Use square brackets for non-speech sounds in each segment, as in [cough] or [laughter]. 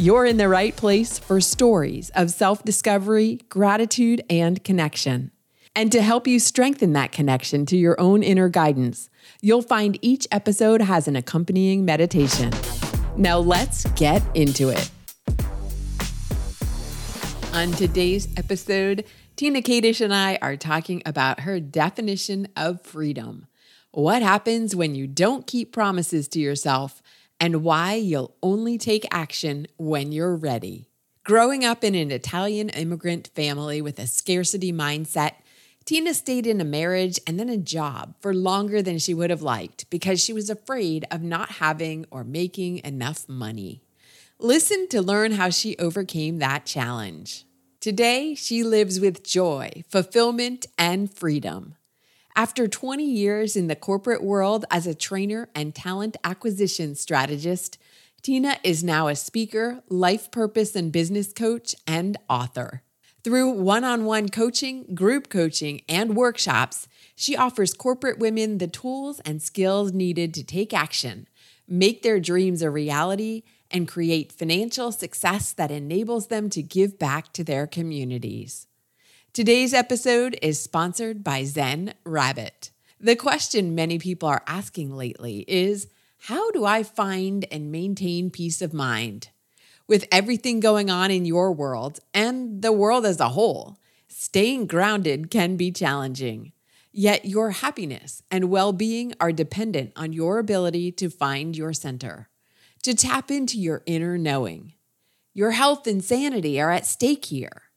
You're in the right place for stories of self discovery, gratitude, and connection. And to help you strengthen that connection to your own inner guidance, you'll find each episode has an accompanying meditation. Now let's get into it. On today's episode, Tina Kadish and I are talking about her definition of freedom. What happens when you don't keep promises to yourself and why you'll only take action when you're ready. Growing up in an Italian immigrant family with a scarcity mindset, Tina stayed in a marriage and then a job for longer than she would have liked because she was afraid of not having or making enough money. Listen to learn how she overcame that challenge. Today, she lives with joy, fulfillment, and freedom. After 20 years in the corporate world as a trainer and talent acquisition strategist, Tina is now a speaker, life purpose and business coach, and author. Through one on one coaching, group coaching, and workshops, she offers corporate women the tools and skills needed to take action, make their dreams a reality, and create financial success that enables them to give back to their communities. Today's episode is sponsored by Zen Rabbit. The question many people are asking lately is how do I find and maintain peace of mind? With everything going on in your world and the world as a whole, staying grounded can be challenging. Yet your happiness and well being are dependent on your ability to find your center, to tap into your inner knowing. Your health and sanity are at stake here.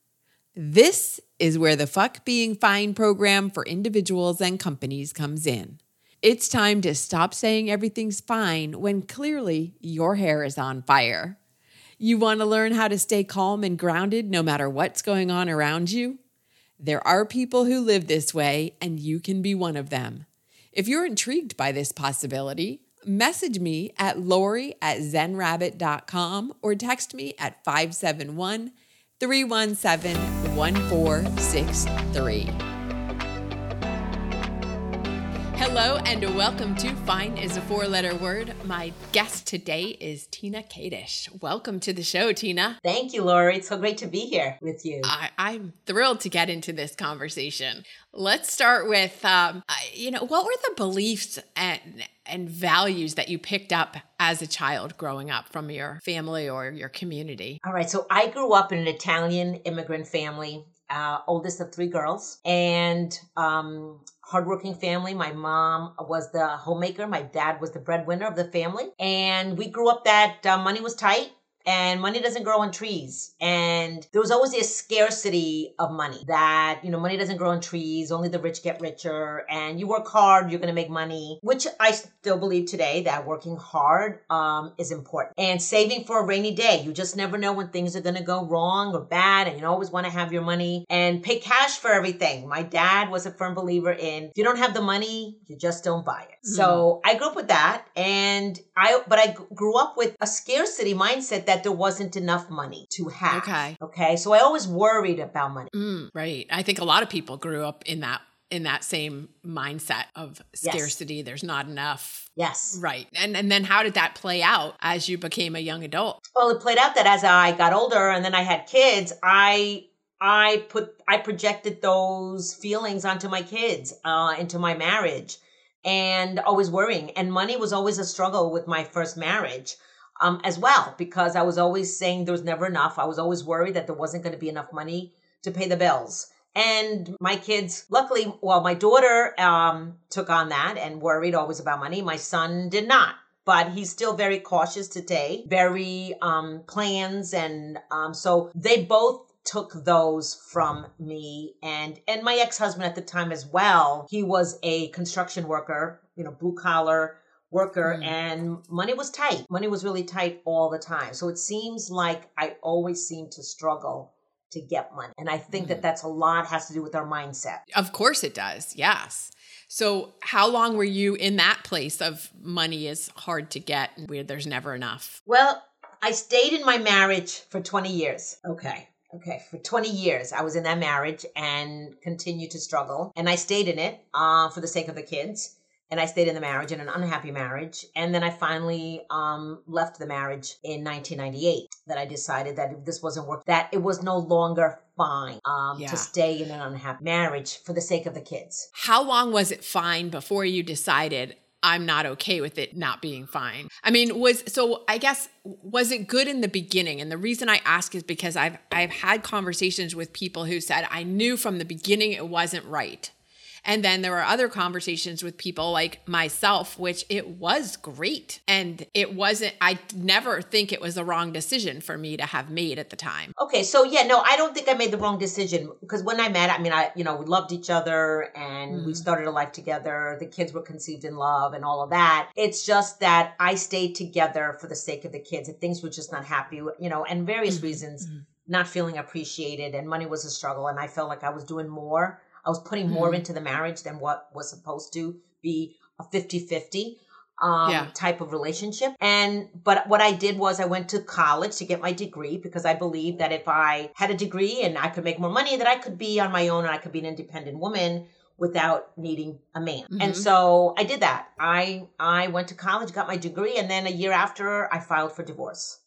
This is where the Fuck Being Fine program for individuals and companies comes in. It's time to stop saying everything's fine when clearly your hair is on fire. You want to learn how to stay calm and grounded no matter what's going on around you? There are people who live this way, and you can be one of them. If you're intrigued by this possibility, message me at lori at zenrabbit.com or text me at 571 317 1463. Hello and welcome to Fine is a Four Letter Word. My guest today is Tina Kadish. Welcome to the show, Tina. Thank you, Lori. It's so great to be here with you. I, am thrilled to get into this conversation. Let's start with, um, you know, what were the beliefs and and values that you picked up as a child growing up from your family or your community? All right. So I grew up in an Italian immigrant family, uh, oldest of three girls, and um, hardworking family. My mom was the homemaker. My dad was the breadwinner of the family. And we grew up that uh, money was tight and money doesn't grow on trees. And there was always a scarcity of money that, you know, money doesn't grow on trees, only the rich get richer, and you work hard, you're going to make money, which I still believe today that working hard um, is important. And saving for a rainy day. You just never know when things are going to go wrong or bad, and you always want to have your money and pay cash for everything. My dad was a firm believer in if you don't have the money, you just don't buy it. Mm-hmm. So I grew up with that, and I, but I grew up with a scarcity mindset that there wasn't enough money to have. Okay. Okay. So I always worried about money. Mm, right. I think a lot of people grew up in that in that same mindset of scarcity. Yes. There's not enough. Yes. Right. And and then how did that play out as you became a young adult? Well, it played out that as I got older and then I had kids, I I put I projected those feelings onto my kids, uh, into my marriage, and always worrying. And money was always a struggle with my first marriage um, as well because I was always saying there was never enough. I was always worried that there wasn't going to be enough money to pay the bills. And my kids, luckily, well, my daughter um, took on that and worried always about money. My son did not, but he's still very cautious today, very um, plans, and um, so they both took those from me and and my ex-husband at the time as well he was a construction worker you know blue collar worker mm. and money was tight. Money was really tight all the time. So it seems like I always seem to struggle to get money. And I think mm. that that's a lot has to do with our mindset. Of course it does. Yes. So, how long were you in that place of money is hard to get and where there's never enough? Well, I stayed in my marriage for 20 years. Okay. Okay, for 20 years, I was in that marriage and continued to struggle. And I stayed in it uh, for the sake of the kids and I stayed in the marriage in an unhappy marriage. And then I finally um, left the marriage in 1998. That I decided that if this wasn't work, that it was no longer fine um, yeah. to stay in an unhappy marriage for the sake of the kids. How long was it fine before you decided I'm not okay with it not being fine. I mean, was so I guess was it good in the beginning? And the reason I ask is because I've I've had conversations with people who said I knew from the beginning it wasn't right. And then there were other conversations with people like myself, which it was great. And it wasn't, I never think it was the wrong decision for me to have made at the time. Okay. So, yeah, no, I don't think I made the wrong decision because when I met, I mean, I, you know, we loved each other and mm. we started a life together. The kids were conceived in love and all of that. It's just that I stayed together for the sake of the kids and things were just not happy, you know, and various mm. reasons. Mm. Not feeling appreciated, and money was a struggle, and I felt like I was doing more I was putting mm-hmm. more into the marriage than what was supposed to be a 50 50 um, yeah. type of relationship. And, but what I did was I went to college to get my degree because I believed that if I had a degree and I could make more money, that I could be on my own and I could be an independent woman without needing a man. Mm-hmm. And so I did that. I, I went to college, got my degree, and then a year after I filed for divorce.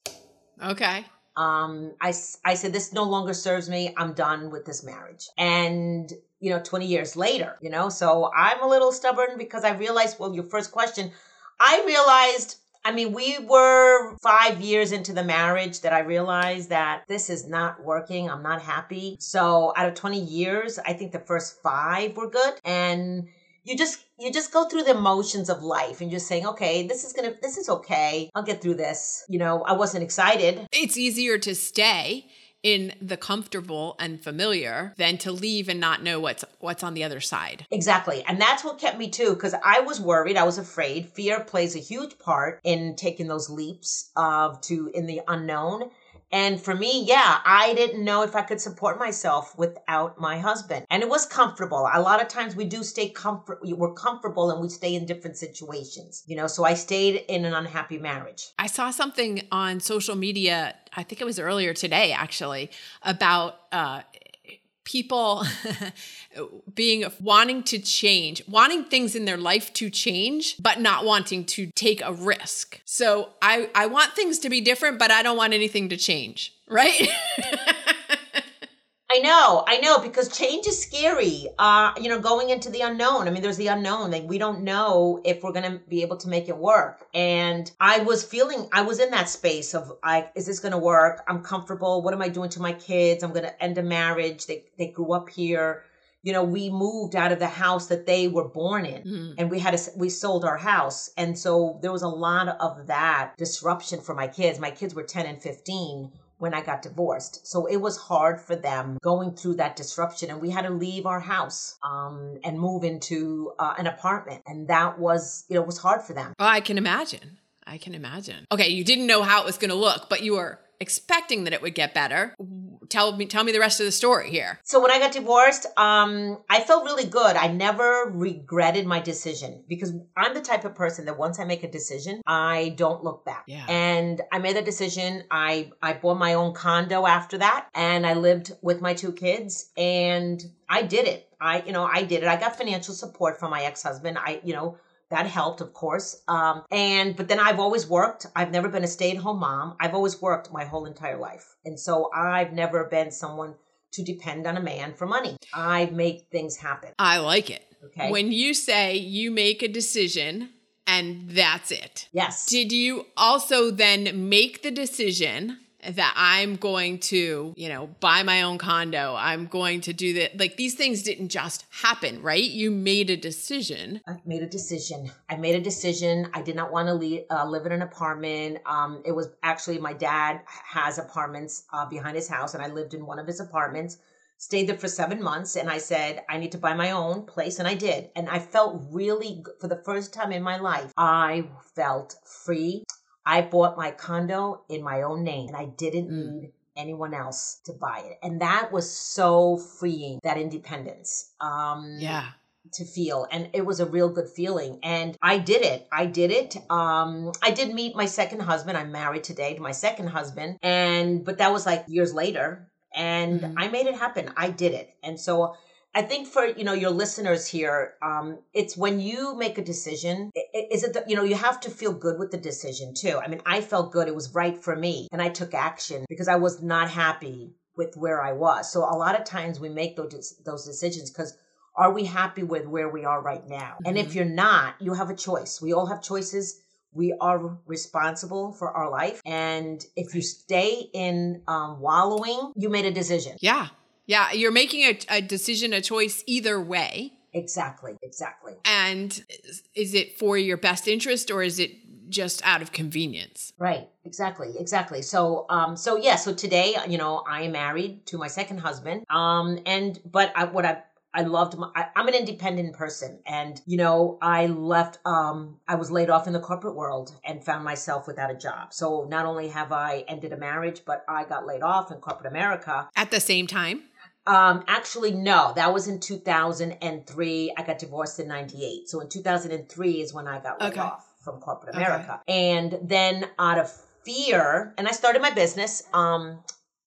Okay um, I, I said, this no longer serves me. I'm done with this marriage. And, you know, 20 years later, you know, so I'm a little stubborn because I realized, well, your first question, I realized, I mean, we were five years into the marriage that I realized that this is not working. I'm not happy. So out of 20 years, I think the first five were good. And, you just you just go through the motions of life and just saying okay this is gonna this is okay i'll get through this you know i wasn't excited it's easier to stay in the comfortable and familiar than to leave and not know what's what's on the other side. Exactly. And that's what kept me too cuz I was worried, I was afraid. Fear plays a huge part in taking those leaps of to in the unknown and for me, yeah, I didn't know if I could support myself without my husband. And it was comfortable. A lot of times we do stay comfort we're comfortable and we stay in different situations. You know, so I stayed in an unhappy marriage. I saw something on social media, I think it was earlier today actually, about uh people [laughs] being wanting to change, wanting things in their life to change, but not wanting to take a risk. So I, I want things to be different, but I don't want anything to change, right? [laughs] I know, I know, because change is scary. Uh, you know, going into the unknown. I mean, there's the unknown. Like we don't know if we're gonna be able to make it work. And I was feeling, I was in that space of like, is this gonna work? I'm comfortable. What am I doing to my kids? I'm gonna end a marriage. They they grew up here. You know, we moved out of the house that they were born in, mm. and we had a, we sold our house, and so there was a lot of that disruption for my kids. My kids were ten and fifteen when I got divorced. So it was hard for them going through that disruption. And we had to leave our house um, and move into uh, an apartment. And that was, you know, it was hard for them. Oh, I can imagine. I can imagine. Okay, you didn't know how it was going to look, but you were expecting that it would get better. Tell me tell me the rest of the story here. So when I got divorced, um I felt really good. I never regretted my decision because I'm the type of person that once I make a decision, I don't look back. Yeah. And I made that decision. I I bought my own condo after that and I lived with my two kids and I did it. I you know, I did it. I got financial support from my ex-husband. I you know, that helped, of course. Um, and but then I've always worked. I've never been a stay-at-home mom. I've always worked my whole entire life, and so I've never been someone to depend on a man for money. I make things happen. I like it. Okay. When you say you make a decision and that's it. Yes. Did you also then make the decision that I'm going to, you know, buy my own condo. I'm going to do that. Like these things didn't just happen, right? You made a decision. I made a decision. I made a decision. I did not want to leave, uh, live in an apartment. Um, it was actually my dad has apartments uh, behind his house, and I lived in one of his apartments. Stayed there for seven months, and I said I need to buy my own place, and I did. And I felt really, for the first time in my life, I felt free. I bought my condo in my own name and I didn't mm. need anyone else to buy it. And that was so freeing, that independence. Um, yeah to feel and it was a real good feeling and i did it i did it um i did meet my second husband i'm married today to my second husband and but that was like years later and mm-hmm. i made it happen i did it and so I think for you know your listeners here, um, it's when you make a decision. Is it the, you know you have to feel good with the decision too. I mean, I felt good; it was right for me, and I took action because I was not happy with where I was. So a lot of times we make those those decisions because are we happy with where we are right now? Mm-hmm. And if mm-hmm. you're not, you have a choice. We all have choices. We are responsible for our life, and if you stay in um, wallowing, you made a decision. Yeah. Yeah, you're making a, a decision, a choice either way. Exactly, exactly. And is it for your best interest or is it just out of convenience? Right, exactly, exactly. So, um, so yeah, so today, you know, I am married to my second husband. Um, and but I, what I I loved my, I, am an independent person and you know I left um I was laid off in the corporate world and found myself without a job. So not only have I ended a marriage but I got laid off in corporate America at the same time. Um, actually, no, that was in 2003. I got divorced in 98. So in 2003 is when I got laid okay. off from corporate America. Okay. And then out of fear, and I started my business, um,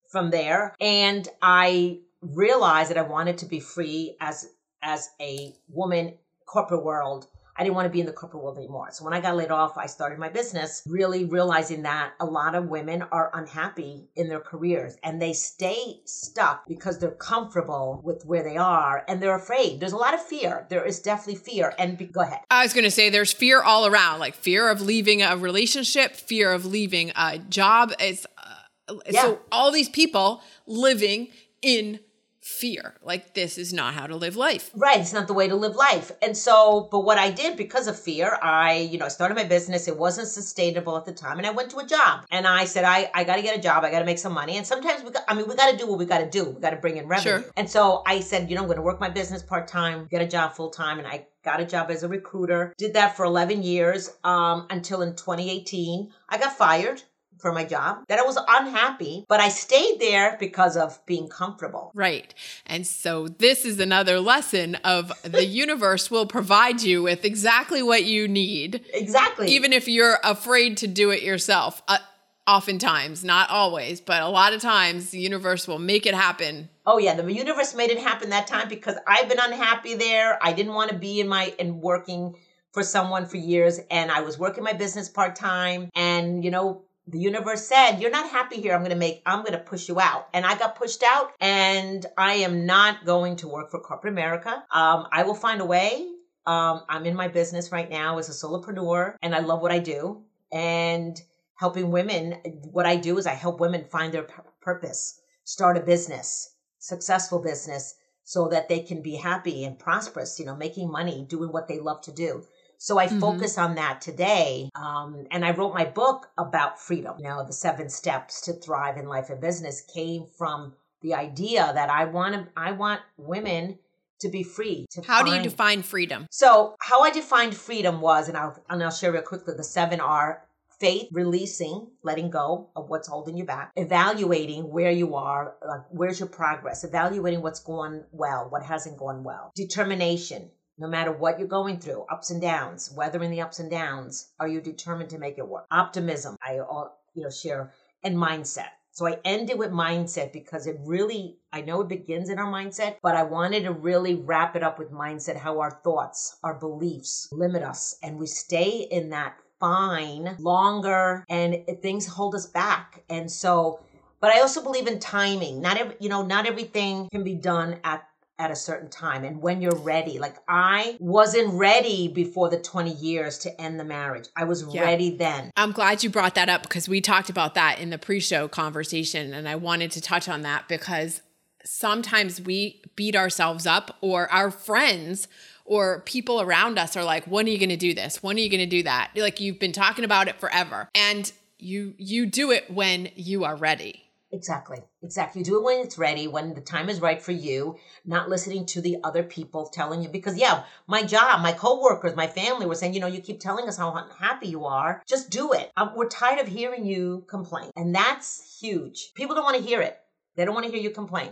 from there and I realized that I wanted to be free as, as a woman corporate world I didn't want to be in the corporate world anymore. So when I got laid off, I started my business, really realizing that a lot of women are unhappy in their careers and they stay stuck because they're comfortable with where they are and they're afraid. There's a lot of fear. There is definitely fear. And be, go ahead. I was going to say there's fear all around, like fear of leaving a relationship, fear of leaving a job. It's uh, yeah. so all these people living in fear. Like this is not how to live life. Right. It's not the way to live life. And so, but what I did because of fear, I, you know, started my business. It wasn't sustainable at the time. And I went to a job and I said, I, I got to get a job. I got to make some money. And sometimes we got, I mean, we got to do what we got to do. We got to bring in revenue. Sure. And so I said, you know, I'm going to work my business part time, get a job full time. And I got a job as a recruiter, did that for 11 years um, until in 2018, I got fired for my job, that I was unhappy, but I stayed there because of being comfortable. Right. And so this is another lesson of the [laughs] universe will provide you with exactly what you need. Exactly. Even if you're afraid to do it yourself. Uh, oftentimes, not always, but a lot of times the universe will make it happen. Oh yeah, the universe made it happen that time because I've been unhappy there. I didn't want to be in my and working for someone for years and I was working my business part-time and you know the universe said, You're not happy here. I'm going to make, I'm going to push you out. And I got pushed out, and I am not going to work for corporate America. Um, I will find a way. Um, I'm in my business right now as a solopreneur, and I love what I do. And helping women, what I do is I help women find their p- purpose, start a business, successful business, so that they can be happy and prosperous, you know, making money, doing what they love to do. So I mm-hmm. focus on that today. Um, and I wrote my book about freedom. You know, the seven steps to thrive in life and business came from the idea that I want to, I want women to be free. To how find. do you define freedom? So how I defined freedom was, and I'll, and I'll share real quickly, the seven are faith, releasing, letting go of what's holding you back, evaluating where you are, like where's your progress, evaluating what's going well, what hasn't gone well, determination, no matter what you're going through, ups and downs, weathering the ups and downs, are you determined to make it work? Optimism, I all you know share, and mindset. So I ended with mindset because it really, I know it begins in our mindset, but I wanted to really wrap it up with mindset, how our thoughts, our beliefs limit us, and we stay in that fine longer, and things hold us back. And so, but I also believe in timing. Not every, you know, not everything can be done at at a certain time and when you're ready. Like I wasn't ready before the 20 years to end the marriage. I was yeah. ready then. I'm glad you brought that up because we talked about that in the pre-show conversation and I wanted to touch on that because sometimes we beat ourselves up or our friends or people around us are like, when are you going to do this? When are you going to do that? Like you've been talking about it forever. And you you do it when you are ready Exactly. Exactly. You do it when it's ready, when the time is right for you, not listening to the other people telling you. Because, yeah, my job, my coworkers, my family were saying, you know, you keep telling us how unhappy you are. Just do it. Um, we're tired of hearing you complain. And that's huge. People don't want to hear it, they don't want to hear you complain.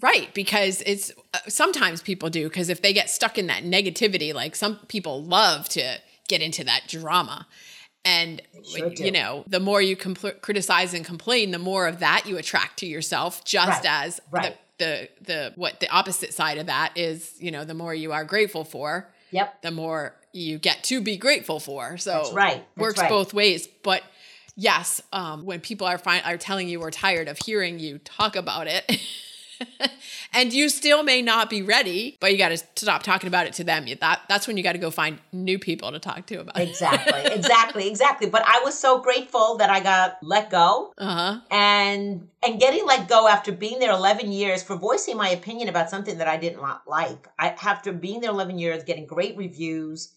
Right, because it's uh, sometimes people do, because if they get stuck in that negativity, like some people love to get into that drama. And sure you know, the more you compl- criticize and complain, the more of that you attract to yourself. Just right. as right. The, the the what the opposite side of that is, you know, the more you are grateful for, yep, the more you get to be grateful for. So That's right. That's works right. both ways. But yes, um, when people are are telling you we're tired of hearing you talk about it. [laughs] [laughs] and you still may not be ready, but you got to stop talking about it to them. That that's when you got to go find new people to talk to about it. Exactly, [laughs] exactly, exactly. But I was so grateful that I got let go, uh-huh. and and getting let go after being there 11 years for voicing my opinion about something that I didn't like. I after being there 11 years, getting great reviews,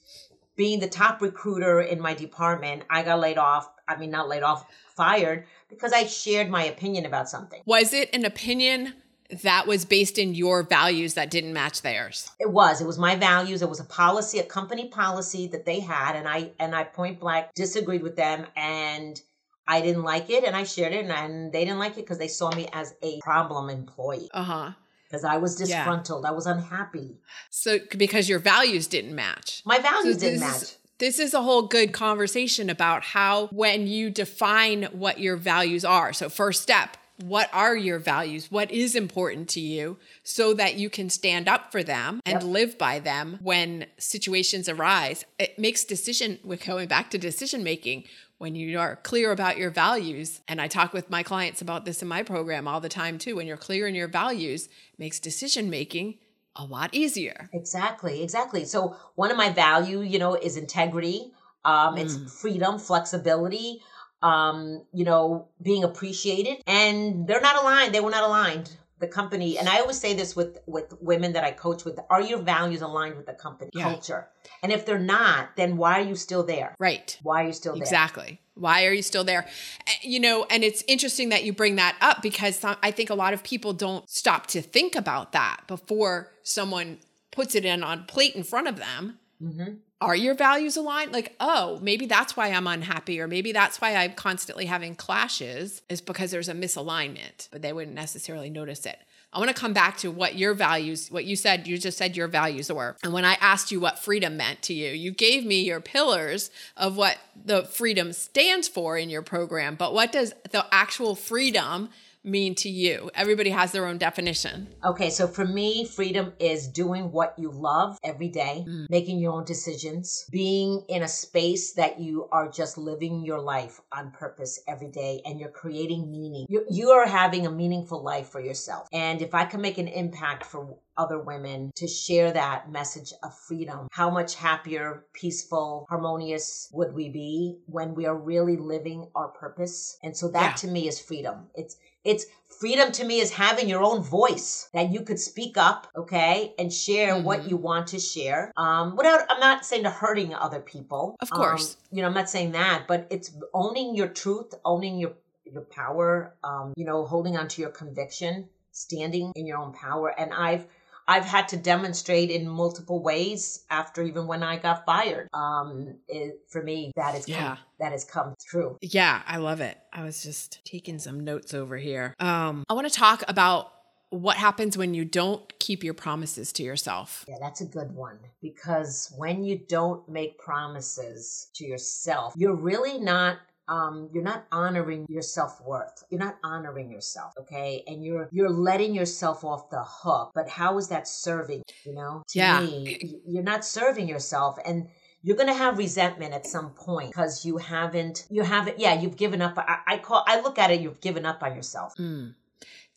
being the top recruiter in my department, I got laid off. I mean, not laid off, fired because I shared my opinion about something. Was it an opinion that was based in your values that didn't match theirs it was it was my values it was a policy a company policy that they had and i and i point blank disagreed with them and i didn't like it and i shared it and, and they didn't like it because they saw me as a problem employee uh-huh because I was disgruntled. Yeah. I was unhappy. So because your values didn't match. My values so didn't match. Is, this is a whole good conversation about how when you define what your values are. So first step, what are your values? What is important to you so that you can stand up for them and yep. live by them when situations arise? It makes decision, we're going back to decision making. When you are clear about your values, and I talk with my clients about this in my program all the time too, when you're clear in your values, makes decision making a lot easier. Exactly, exactly. So one of my value, you know, is integrity. Um, mm. It's freedom, flexibility um, you know, being appreciated. And they're not aligned. They were not aligned. The company, and I always say this with with women that I coach with: Are your values aligned with the company yeah. culture? And if they're not, then why are you still there? Right. Why are you still there? Exactly. Why are you still there? Eh, you know, and it's interesting that you bring that up because I think a lot of people don't stop to think about that before someone puts it in on plate in front of them. Mm-hmm are your values aligned? Like, oh, maybe that's why I'm unhappy, or maybe that's why I'm constantly having clashes, is because there's a misalignment, but they wouldn't necessarily notice it. I want to come back to what your values, what you said, you just said your values were. And when I asked you what freedom meant to you, you gave me your pillars of what the freedom stands for in your program. But what does the actual freedom mean to you? Everybody has their own definition. Okay, so for me, freedom is doing what you love every day, mm. making your own decisions, being in a space that you are just living your life on purpose every day and you're creating meaning. You, you are having a meaningful life for yourself. And if I can make an impact for other women to share that message of freedom. How much happier, peaceful, harmonious would we be when we are really living our purpose? And so that yeah. to me is freedom. It's it's freedom to me is having your own voice that you could speak up, okay, and share mm-hmm. what you want to share. Um, without, I'm not saying to hurting other people. Of course. Um, you know, I'm not saying that, but it's owning your truth, owning your your power, um, you know, holding on to your conviction, standing in your own power. And I've I've had to demonstrate in multiple ways after even when I got fired. Um, it, for me, that has yeah. come, that has come through. Yeah, I love it. I was just taking some notes over here. Um, I want to talk about what happens when you don't keep your promises to yourself. Yeah, that's a good one because when you don't make promises to yourself, you're really not um, you're not honoring your self-worth. You're not honoring yourself okay? And you're you're letting yourself off the hook. But how is that serving you know? To yeah. me you're not serving yourself. And you're going to have resentment at some point because you haven't you haven't yeah you've given up. I, I, call i look at it you've given up on yourself. Mm.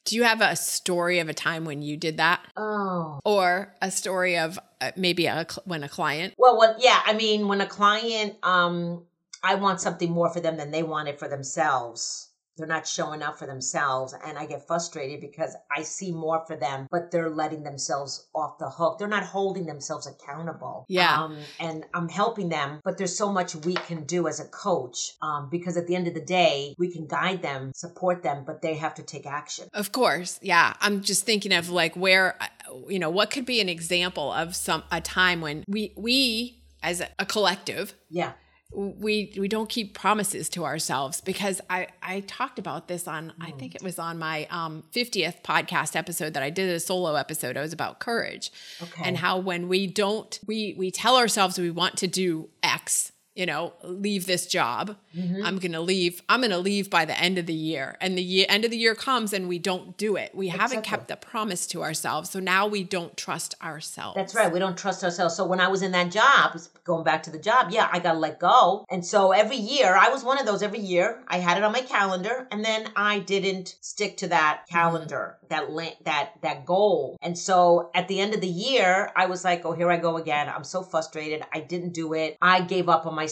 do you have a story of a time when you did that? Oh. Or a story of uh, maybe a when a client? Well what yeah i mean when a client um I want something more for them than they want it for themselves. they're not showing up for themselves. And I get frustrated because I see more for them, but they're letting themselves off the hook. They're not holding themselves accountable. Yeah. Um, and I'm helping them, but there's so much we can do as a coach um, because at the end of the day, we can guide them, support them, but they have to take action. Of course. Yeah. I'm just thinking of like where, you know, what could be an example of some, a time when we, we, as a collective, Yeah. We we don't keep promises to ourselves because I I talked about this on I think it was on my um 50th podcast episode that I did a solo episode. It was about courage Okay. and how when we don't we we tell ourselves we want to do X, you know, leave this job. Mm-hmm. I'm going to leave. I'm going to leave by the end of the year. And the year, end of the year comes and we don't do it. We haven't kept the promise to ourselves. So now we don't trust ourselves. That's right. We don't trust ourselves. So when I was in that job, going back to the job, yeah, I got to let go. And so every year, I was one of those every year. I had it on my calendar and then I didn't stick to that mm-hmm. calendar, that that that goal. And so at the end of the year, I was like, "Oh, here I go again. I'm so frustrated. I didn't do it. I gave up on myself.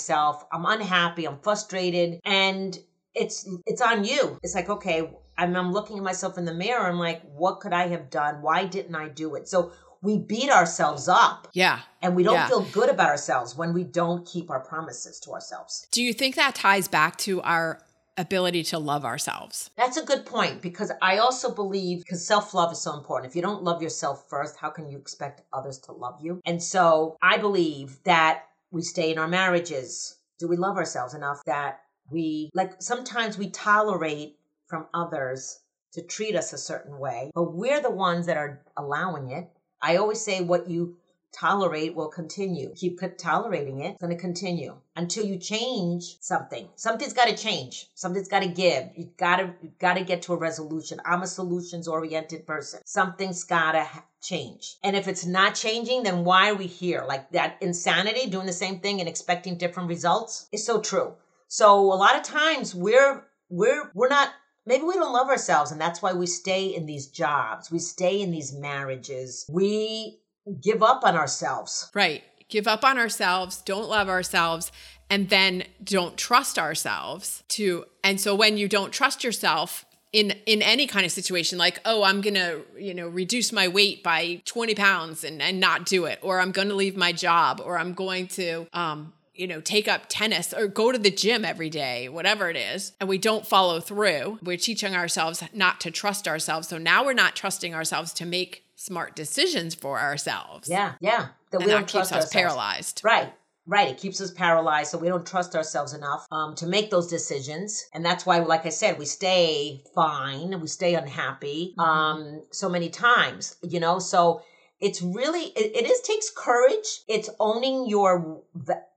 I'm unhappy. I'm frustrated." And it's it's on you. It's like, okay, I'm, I'm looking at myself in the mirror. I'm like, what could I have done? Why didn't I do it? So we beat ourselves up Yeah. and we don't Yeah. feel good about ourselves when we don't keep our promises to ourselves. Do you think that ties back to our ability to love ourselves? That's a good point because I also believe because self love is so important. If you don't love yourself first, how can you expect others to love you? And so I believe that we stay in our marriages. Do we love ourselves enough that we, like, sometimes we tolerate from others to treat us a certain way, but we're the ones that are allowing it. I always say what you tolerate will continue. Keep tolerating it, it's going to continue until you change something. Something's got to change. Something's got to give. You got to you got to get to a resolution. I'm a solutions oriented person. Something's got to ha- change. And if it's not changing, then why are we here? Like that insanity doing the same thing and expecting different results is so true. So a lot of times we're we're we're not maybe we don't love ourselves and that's why we stay in these jobs. We stay in these marriages. We give up on ourselves. Right. Give up on ourselves, don't love ourselves, and then don't trust ourselves to and so when you don't trust yourself in in any kind of situation like oh i'm gonna you know reduce my weight by 20 pounds and and not do it or i'm gonna leave my job or i'm going to um you know take up tennis or go to the gym every day whatever it is and we don't follow through we're teaching ourselves not to trust ourselves so now we're not trusting ourselves to make smart decisions for ourselves Yeah, yeah. That and we don't that keeps trust us ourselves. paralyzed. Right. Right. It keeps us paralyzed. So we don't trust ourselves enough um, to make those decisions. And that's why, like I said, we stay fine. We stay unhappy Mm-hmm. um, so many times, you know? So it's really, it, it is takes courage. It's owning your,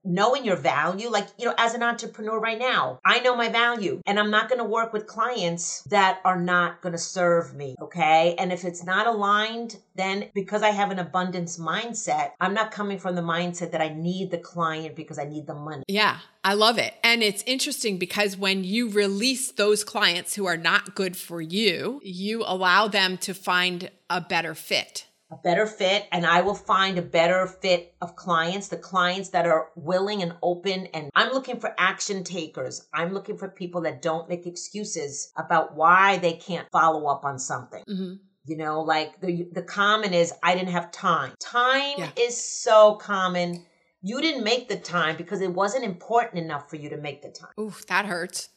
knowing your value. Like, you know, as an entrepreneur right now, I know my value and I'm not going to work with clients that are not going to serve me. Okay. And if it's not aligned, then because I have an abundance mindset, I'm not coming from the mindset that I need the client because I need the money. Yeah, I love it. And it's interesting because when you release those clients who are not good for you, you allow them to find a better fit. A better fit and I will find a better fit of clients, the clients that are willing and open. And I'm looking for action takers. I'm looking for people that don't make excuses about why they can't follow up on something. Mhm. You know, like the the common is I didn't have time. Time Yeah. is so common. You didn't make the time because it wasn't important enough for you to make the time. Ooh, that hurts.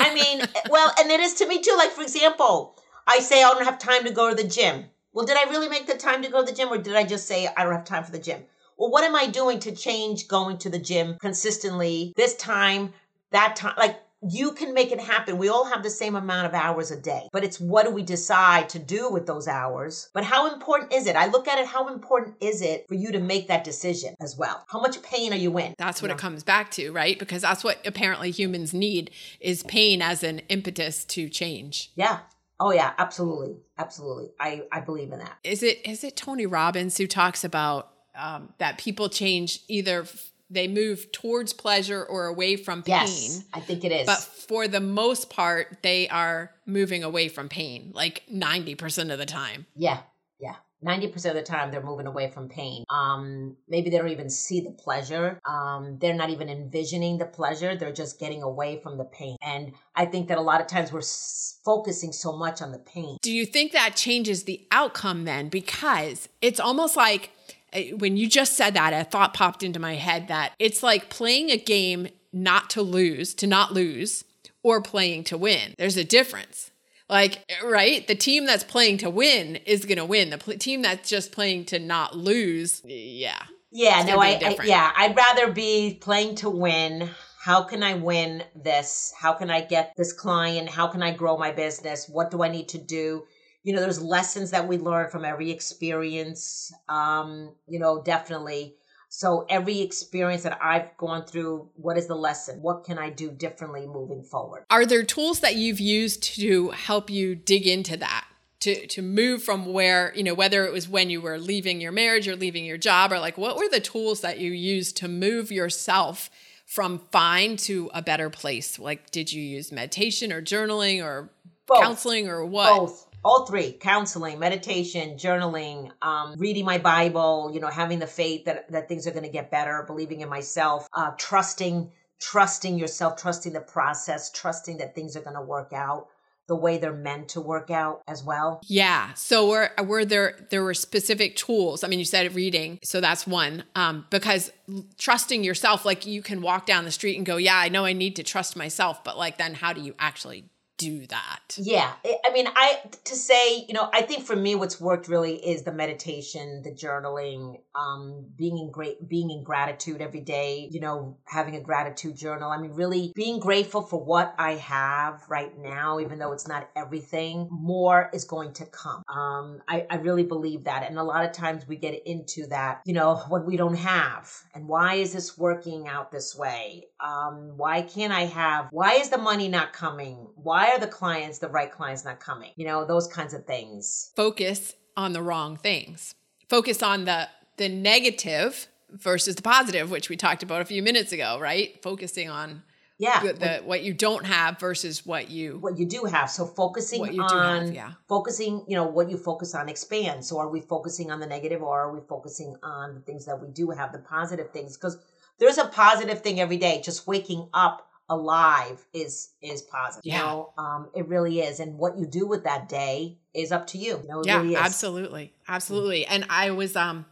I mean, [laughs] well, and it is to me too. Like, for example, I say I don't have time to go to the gym. Well, did I really make the time to go to the gym or did I just say I don't have time for the gym? Well, what am I doing to change going to the gym consistently this time, that time? Like, you can make it happen. We all have the same amount of hours a day, but it's what do we decide to do with those hours? But how important is it? I look at it, how important is it for you to make that decision as well? How much pain are you in? That's what You it comes back to, right? Because that's what apparently humans need is pain as an impetus to change. Yeah. Oh yeah, absolutely. Absolutely. I, I believe in that. Is it is it Tony Robbins who talks about um, that people change either f- they move towards pleasure or away from pain? Yes, I think it is. But for the most part, they are moving away from pain, like 90% of the time. yeah, yeah. 90% of the time they're moving away from pain um, maybe they don't even see the pleasure um, they're not even envisioning the pleasure they're just getting away from the pain and i think that a lot of times we're s- focusing so much on the pain Do you think that changes the outcome then? Because it's almost like eh, when you just said that, a thought popped into my head that it's like playing a game not to lose, to not lose, or playing to win. There's a difference. Like, right? The team that's playing to win is going to win. The pl- team that's just playing to not lose, yeah. Yeah, no, I, I yeah, I'd rather be playing to win. How can I win this? How can I get this client? How can I grow my business? What do I need to do? You know, there's lessons that we learn from every experience. Um, you know, definitely. So every experience that I've gone through, what is the lesson? What can I do differently moving forward? Are there tools that you've used to help you dig into that? To, to move from where, you know, whether it was when you were leaving your marriage or leaving your job, or like what were the tools that you used to move yourself from fine to a better place? Like, did you use meditation or journaling or Both. counseling or what? Both. All three counseling, meditation, journaling, um, reading my Bible, you know, having the faith that, that things are going to get better, believing in myself, uh, trusting, trusting yourself, trusting the process, trusting that things are going to work out the way they're meant to work out as well. Yeah. So were were there there were specific tools? I mean, you said reading, so that's one. Um, because trusting yourself, like you can walk down the street and go, "Yeah, I know I need to trust myself," but like then how do you actually do that? Yeah. I mean, I, to say, you know, I think for me, what's worked really is the meditation, the journaling, um, being in great, being in gratitude every day, you know, having a gratitude journal. I mean, really being grateful for what I have right now, even though it's not everything, more is going to come. Um, I, I really believe that. And a lot of times we get into that, you know, what we don't have. And why is this working out this way? Um, why can't I have, why is the money not coming? Why are the clients, the right clients not coming? You know, those kinds of things. Focus on the wrong things. Focus on the the negative versus the positive, which we talked about a few minutes ago, right? Focusing on Yeah. the, the what you don't have versus what you what you do have. So focusing What you do on have, yeah. focusing, you know, what you focus on expands. So are we focusing on the negative or are we focusing on the things that we do have, the positive things? Because there's a positive thing every day. Just waking up alive is is positive. You Yeah. know, um, it really is. And what you do with that day is up to you. You know, it yeah really absolutely absolutely and i was um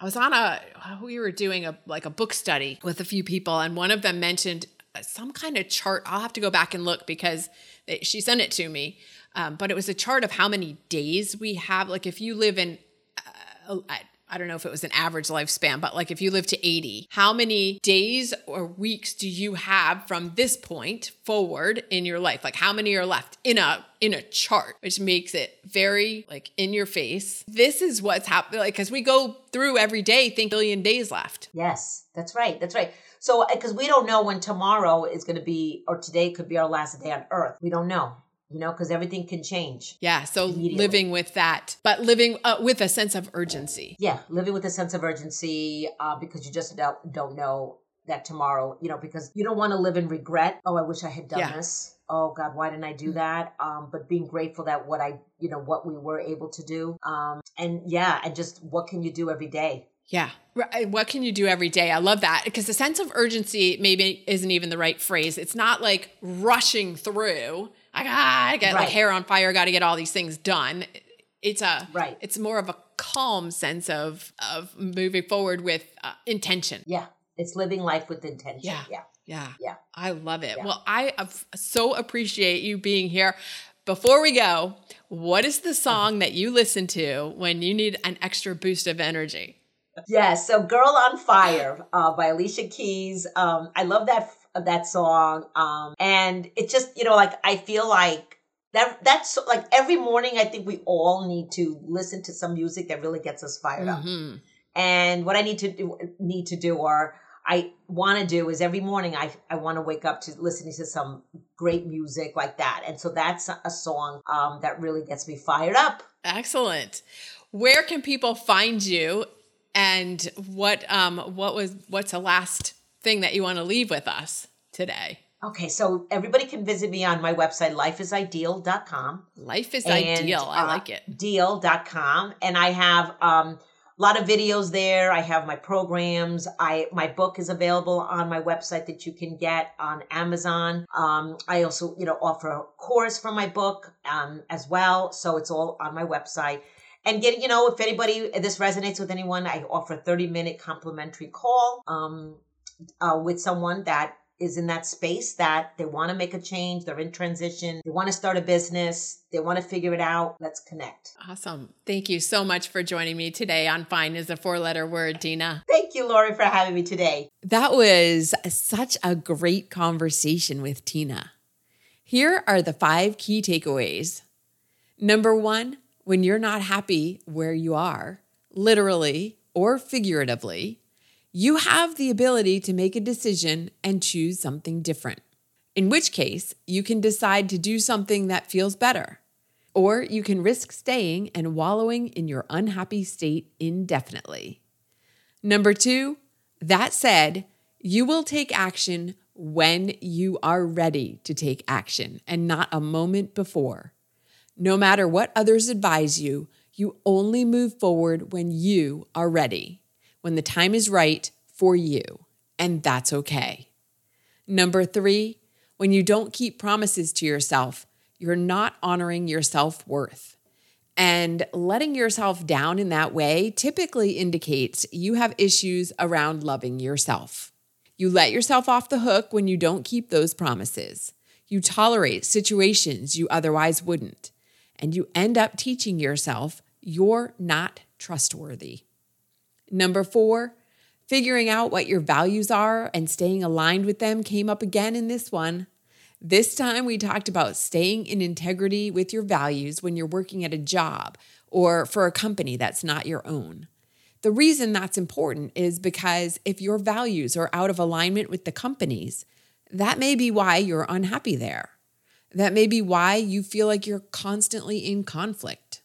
i was on a we were doing a like a book study with a few people and one of them mentioned uh, some kind of chart i'll have to go back and look because they, she sent it to me um, but it was a chart of how many days we have like if you live in uh, I, don't know if it was an average lifespan, but like if you live to 80, how many days or weeks do you have from this point forward in your life? Like how many are left in a in a chart, which makes it very like in your face. This is what's happening. Like cuz we go through every day, think billion days left. Yes, that's right. That's right. So, because we don't know when tomorrow is going to be, or today could be our last day on earth. We don't know, you know, because everything can change. Yeah. So living with that, but living uh, with a sense of urgency. Yeah, living with a sense of urgency uh, because you just don't, don't know that tomorrow, you know, because you don't want to live in regret. Oh, I wish I had done Yeah. this. Oh God, why didn't I do that? Um, but being grateful that what I, you know, what we were able to do. Um, and yeah, and just what can you do every day? Yeah. What can you do every day? I love that because the sense of urgency maybe isn't even the right phrase. It's not like rushing through. Like, ah, I got like Right. hair on fire, got to get all these things done. It's a Right. It's more of a calm sense of of moving forward with uh, intention. Yeah, it's living life with intention. Yeah. yeah. Yeah. Yeah. I love it. Yeah. Well, I uh, so appreciate you being here. Before we go, what is the song that you listen to when you need an extra boost of energy? Yeah, so "Girl on Fire" uh, by Alicia Keys. Um, I love that that song, um, and it's just you know like I feel like that that's like every morning I think we all need to listen to some music that really gets us fired up. Mhm. And what I need to do need to do or I want to do is every morning I I want to wake up to listening to some great music like that, and so that's a song um, that really gets me fired up. Excellent. Where can people find you and what um what was what's the last thing that you want to leave with us today? Okay, so everybody can visit me on my website, lifeisideal.com. Life is and, ideal. I uh, like it. Deal.com. And I have um, a lot of videos there. I have my programs. I my book is available on my website that you can get on Amazon. Um, I also, you know, offer a course from my book um, as well. So it's all on my website and get you know if anybody this resonates with anyone i offer a 30 minute complimentary call um, uh, with someone that is in that space that they want to make a change, they're in transition, they want to start a business, they want to figure it out. Let's connect. Awesome. Thank you so much for joining me today on Fine is a four letter word, Tina. Thank you, Lori, for having me today. That was such a great conversation with Tina. Here are the five key takeaways. Number one, when you're not happy where you are, literally or figuratively, you have the ability to make a decision and choose something different. In which case, you can decide to do something that feels better. Or you can risk staying and wallowing in your unhappy state indefinitely. Number two, that said, you will take action when you are ready to take action and not a moment before. No matter what others advise you, you only move forward when you are ready when the time is right for you, and that's okay. Number three, when you don't keep promises to yourself, you're not honoring your self worth. And letting yourself down in that way typically indicates you have issues around loving yourself. You let yourself off the hook when you don't keep those promises. You tolerate situations you otherwise wouldn't. And you end up teaching yourself you're not trustworthy. Number four, figuring out what your values are and staying aligned with them came up again in this one. This time, we talked about staying in integrity with your values when you're working at a job or for a company that's not your own. The reason that's important is because if your values are out of alignment with the company's, that may be why you're unhappy there. That may be why you feel like you're constantly in conflict.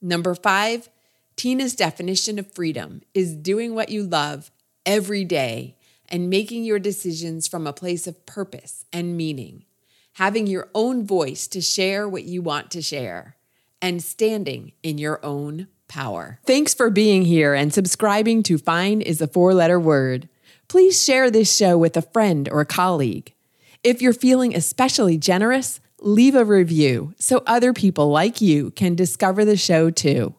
Number five, Tina's definition of freedom is doing what you love every day and making your decisions from a place of purpose and meaning, having your own voice to share what you want to share, and standing in your own power. Thanks for being here and subscribing to Fine is a four letter word. Please share this show with a friend or a colleague. If you're feeling especially generous, leave a review so other people like you can discover the show too.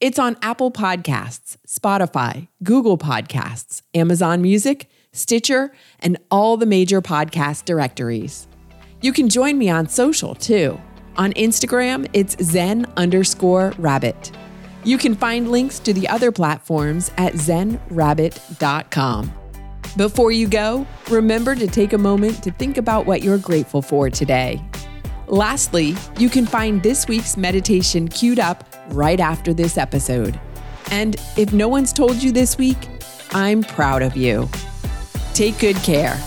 It's on Apple Podcasts, Spotify, Google Podcasts, Amazon Music, Stitcher, and all the major podcast directories. You can join me on social too. On Instagram, it's zen underscore rabbit. You can find links to the other platforms at zenrabbit.com. Before you go, remember to take a moment to think about what you're grateful for today. Lastly, you can find this week's meditation queued up right after this episode. And if no one's told you this week, I'm proud of you. Take good care.